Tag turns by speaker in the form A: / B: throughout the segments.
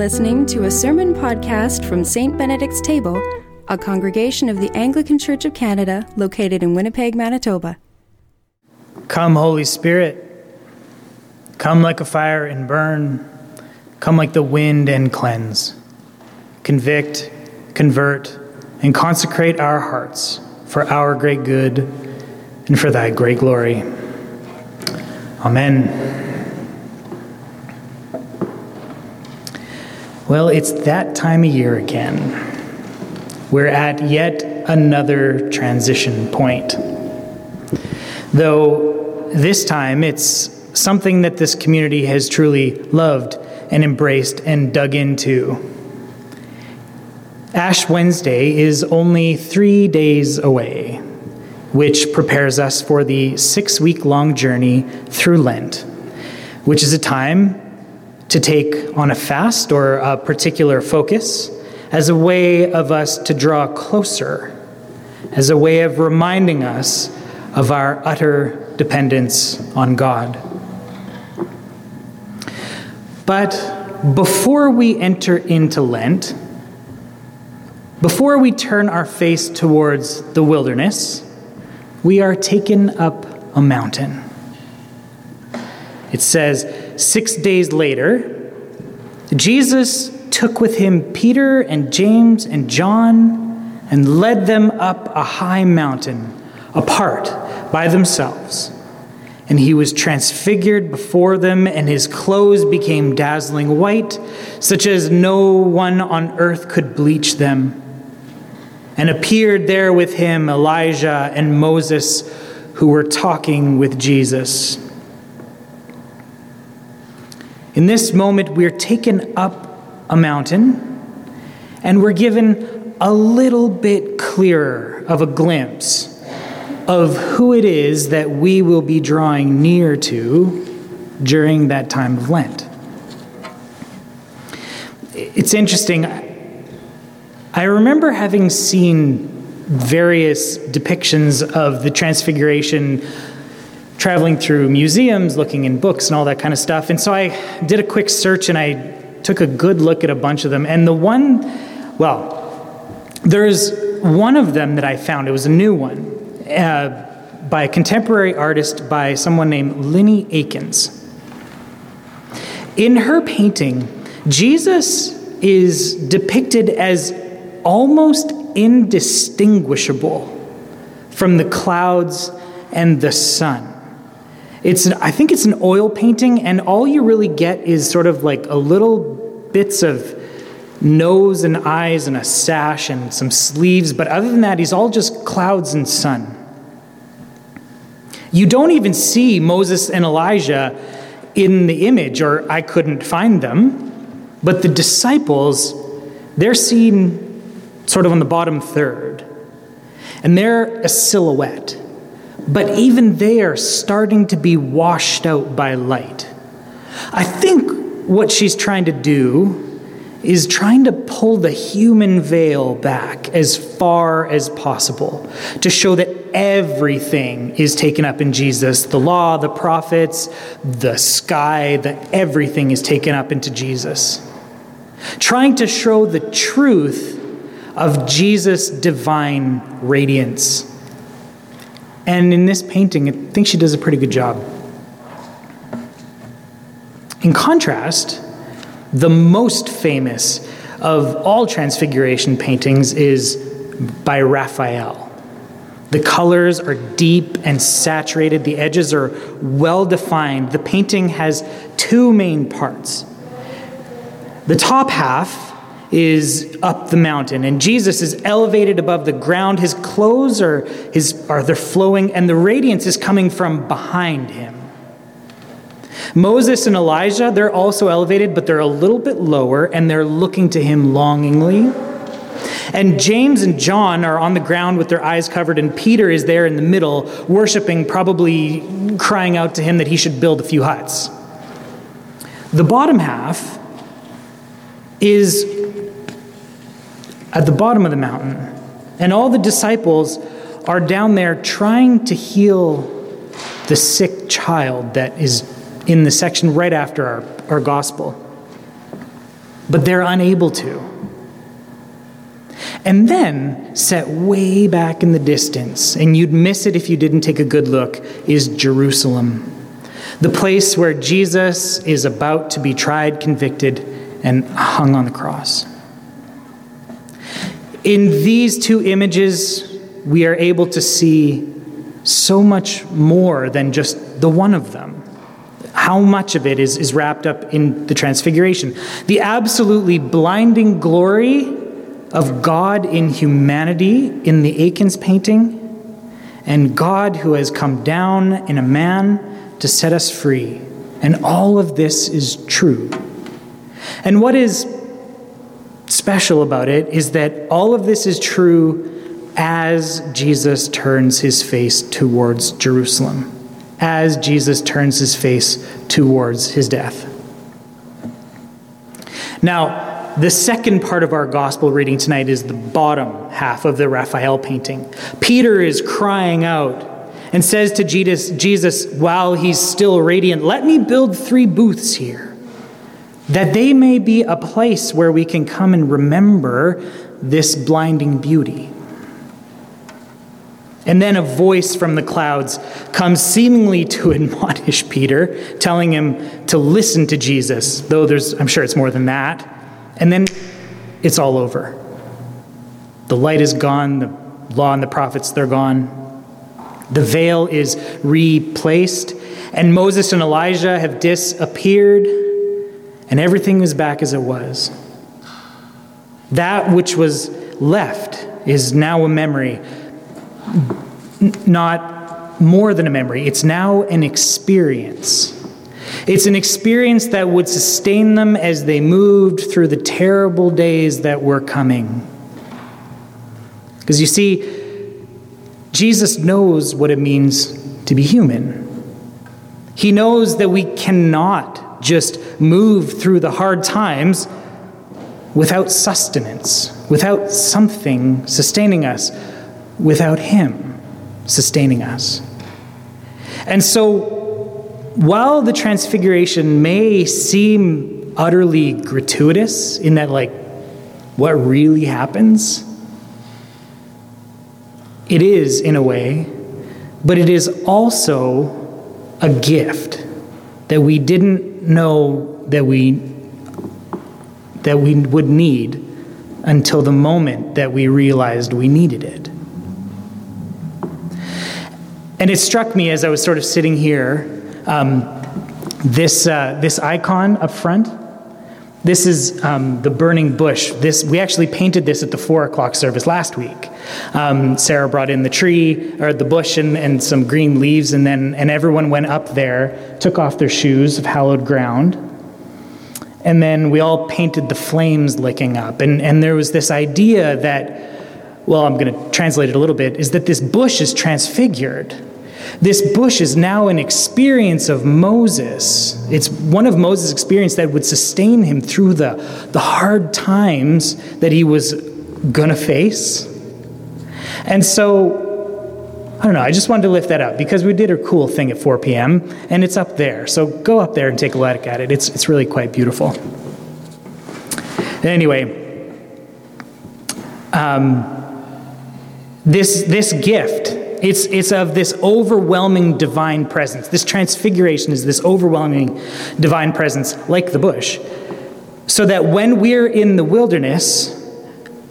A: listening to a sermon podcast from St. Benedict's Table, a congregation of the Anglican Church of Canada located in Winnipeg, Manitoba.
B: Come, Holy Spirit. Come like a fire and burn. Come like the wind and cleanse. Convict, convert, and consecrate our hearts for our great good and for thy great glory. Amen. Well, it's that time of year again. We're at yet another transition point. Though this time it's something that this community has truly loved and embraced and dug into. Ash Wednesday is only three days away, which prepares us for the six week long journey through Lent, which is a time to take on a fast or a particular focus as a way of us to draw closer, as a way of reminding us of our utter dependence on God. But before we enter into Lent, before we turn our face towards the wilderness, we are taken up a mountain. It says, Six days later, Jesus took with him Peter and James and John and led them up a high mountain apart by themselves. And he was transfigured before them, and his clothes became dazzling white, such as no one on earth could bleach them. And appeared there with him Elijah and Moses, who were talking with Jesus. In this moment, we're taken up a mountain and we're given a little bit clearer of a glimpse of who it is that we will be drawing near to during that time of Lent. It's interesting. I remember having seen various depictions of the Transfiguration traveling through museums, looking in books, and all that kind of stuff. And so I did a quick search and I took a good look at a bunch of them. And the one, well, there's one of them that I found, it was a new one, uh, by a contemporary artist by someone named Linny Akins. In her painting, Jesus is depicted as almost indistinguishable from the clouds and the sun. It's an, I think it's an oil painting, and all you really get is sort of like a little bits of nose and eyes and a sash and some sleeves, but other than that, he's all just clouds and sun. You don't even see Moses and Elijah in the image, or I couldn't find them, but the disciples, they're seen sort of on the bottom third, and they're a silhouette. But even they are starting to be washed out by light. I think what she's trying to do is trying to pull the human veil back as far as possible to show that everything is taken up in Jesus. The law, the prophets, the sky, that everything is taken up into Jesus. Trying to show the truth of Jesus' divine radiance. And in this painting, I think she does a pretty good job. In contrast, the most famous of all Transfiguration paintings is by Raphael. The colors are deep and saturated, the edges are well defined. The painting has two main parts. The top half is up the mountain and Jesus is elevated above the ground. His clothes are his are they're flowing and the radiance is coming from behind him. Moses and Elijah, they're also elevated, but they're a little bit lower and they're looking to him longingly. And James and John are on the ground with their eyes covered, and Peter is there in the middle, worshiping, probably crying out to him that he should build a few huts. The bottom half is at the bottom of the mountain. And all the disciples are down there trying to heal the sick child that is in the section right after our, our gospel. but they're unable to. And then, set way back in the distance, and you'd miss it if you didn't take a good look, is Jerusalem, the place where Jesus is about to be tried, convicted, and hung on the cross. In these two images, we are able to see so much more than just the one of them. How much of it is, is wrapped up in the transfiguration? The absolutely blinding glory of God in humanity in the Akins painting, and God who has come down in a man to set us free. And all of this is true. And what is special about it is that all of this is true as Jesus turns his face towards Jerusalem, as Jesus turns his face towards his death. Now, the second part of our gospel reading tonight is the bottom half of the Raphael painting. Peter is crying out and says to Jesus, Jesus while he's still radiant, Let me build three booths here, that they may be a place where we can come and remember this blinding beauty. And then a voice from the clouds comes seemingly to admonish Peter, telling him to listen to Jesus, though there's, I'm sure it's more than that. And then it's all over. The light is gone, the law and the prophets, they're gone. The veil is replaced, and Moses and Elijah have disappeared, and everything is back as it was. That which was left is now a memory not more than a memory, it's now an experience. It's an experience that would sustain them as they moved through the terrible days that were coming. Because you see, Jesus knows what it means to be human. He knows that we cannot just move through the hard times without sustenance, without something sustaining us without Him sustaining us. And so, while the transfiguration may seem utterly gratuitous in that, like, what really happens, it is in a way, but it is also a gift that we didn't know that we that we would need until the moment that we realized we needed it. And it struck me as I was sort of sitting here, um, this, uh, this icon up front. This is um, the burning bush. This, we actually painted this at the four o'clock service last week. Um, Sarah brought in the tree, or the bush, and, and some green leaves, and then and everyone went up there, took off their shoes of hallowed ground, and then we all painted the flames licking up. And, and there was this idea that well, I'm going to translate it a little bit, is that this bush is transfigured. This bush is now an experience of Moses. It's one of Moses' experience that would sustain him through the, the hard times that he was going to face. And so, I don't know, I just wanted to lift that up because we did a cool thing at 4 p.m. and it's up there. So go up there and take a look at it. It's, it's really quite beautiful. Anyway, um, this, this gift, it's, it's of this overwhelming divine presence. This transfiguration is this overwhelming divine presence, like the bush. So that when we're in the wilderness,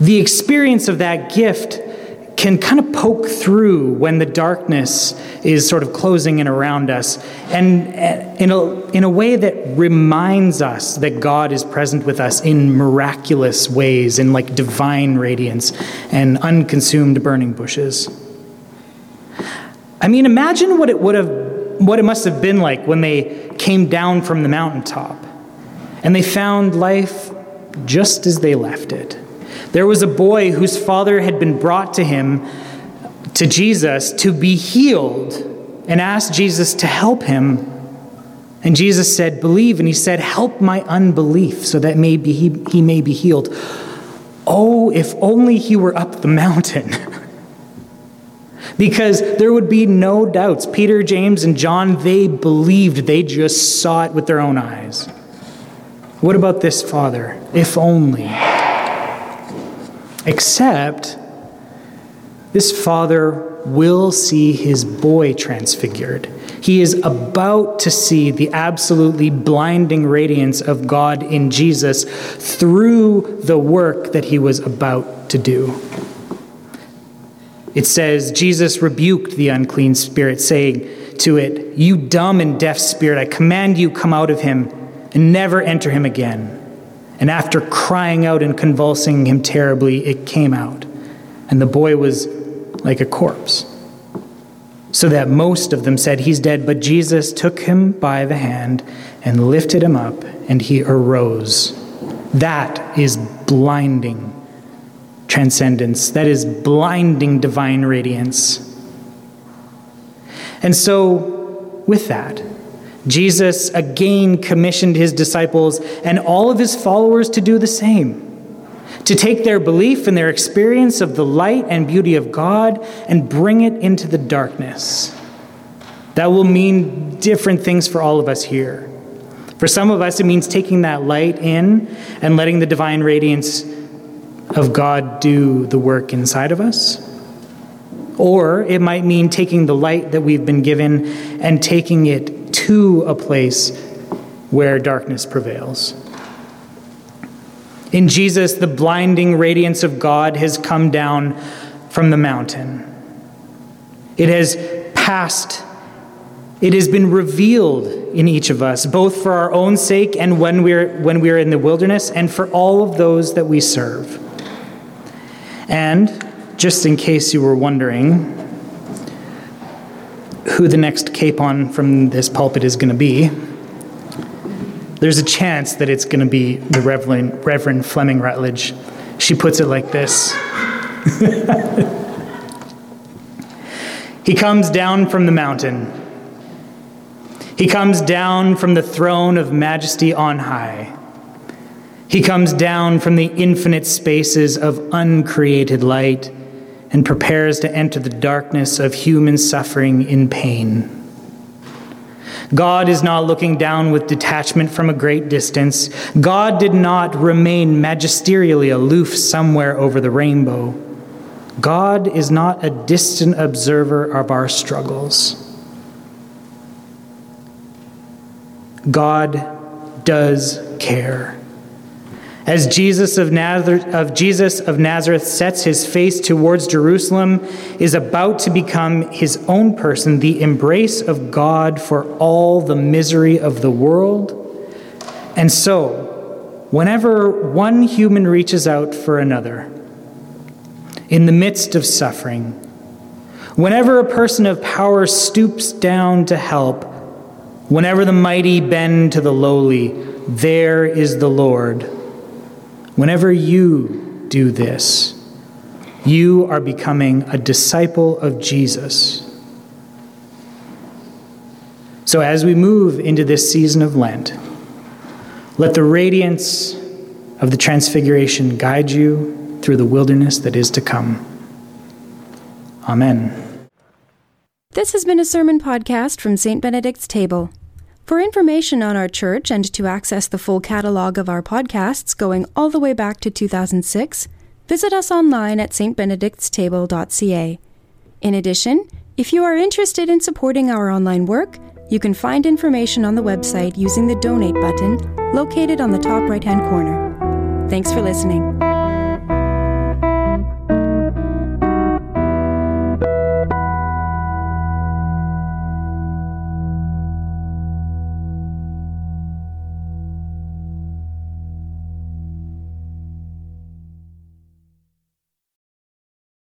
B: the experience of that gift can kind of poke through when the darkness is sort of closing in around us, and uh, in a, in a way that reminds us that God is present with us in miraculous ways, in like divine radiance and unconsumed burning bushes. I mean, imagine what it would have, what it must have been like when they came down from the mountaintop and they found life just as they left it. There was a boy whose father had been brought to him, to Jesus, to be healed, and asked Jesus to help him. And Jesus said, Believe. And he said, Help my unbelief so that maybe he, he may be healed. Oh, if only he were up the mountain. because there would be no doubts. Peter, James, and John, they believed, they just saw it with their own eyes. What about this father? If only. Except this father will see his boy transfigured. He is about to see the absolutely blinding radiance of God in Jesus through the work that he was about to do. It says, Jesus rebuked the unclean spirit, saying to it, You dumb and deaf spirit, I command you, come out of him and never enter him again. And after crying out and convulsing him terribly, it came out, and the boy was like a corpse. So that most of them said, He's dead. But Jesus took him by the hand and lifted him up, and he arose. That is blinding transcendence. That is blinding divine radiance. And so, with that, Jesus again commissioned his disciples and all of his followers to do the same to take their belief and their experience of the light and beauty of God and bring it into the darkness. That will mean different things for all of us here. For some of us, it means taking that light in and letting the divine radiance of God do the work inside of us. Or it might mean taking the light that we've been given and taking it to a place where darkness prevails. In Jesus, the blinding radiance of God has come down from the mountain. It has passed, it has been revealed in each of us, both for our own sake and when we're, when we're in the wilderness, and for all of those that we serve. And just in case you were wondering who the next capon from this pulpit is going to be, there's a chance that it's going to be the Reverend, Reverend Fleming Rutledge. She puts it like this He comes down from the mountain. He comes down from the throne of majesty on high. He comes down from the infinite spaces of uncreated light and prepares to enter the darkness of human suffering in pain. God is not looking down with detachment from a great distance. God did not remain magisterially aloof somewhere over the rainbow. God is not a distant observer of our struggles. God does care. As Jesus of Nazareth, of Jesus of Nazareth sets his face towards Jerusalem, is about to become his own person, the embrace of God for all the misery of the world. And so, whenever one human reaches out for another, in the midst of suffering, whenever a person of power stoops down to help, whenever the mighty bend to the lowly, there is the Lord Whenever you do this, you are becoming a disciple of Jesus. So, as we move into this season of Lent, let the radiance of the Transfiguration guide you through the wilderness that is to come. Amen.
A: This has been a sermon podcast from St. Benedict's Table. For information on our church and to access the full catalog of our podcasts going all the way back to 2006, visit us online at stbenedictstable.ca. In addition, if you are interested in supporting our online work, you can find information on the website using the donate button located on the top right hand corner. Thanks for listening.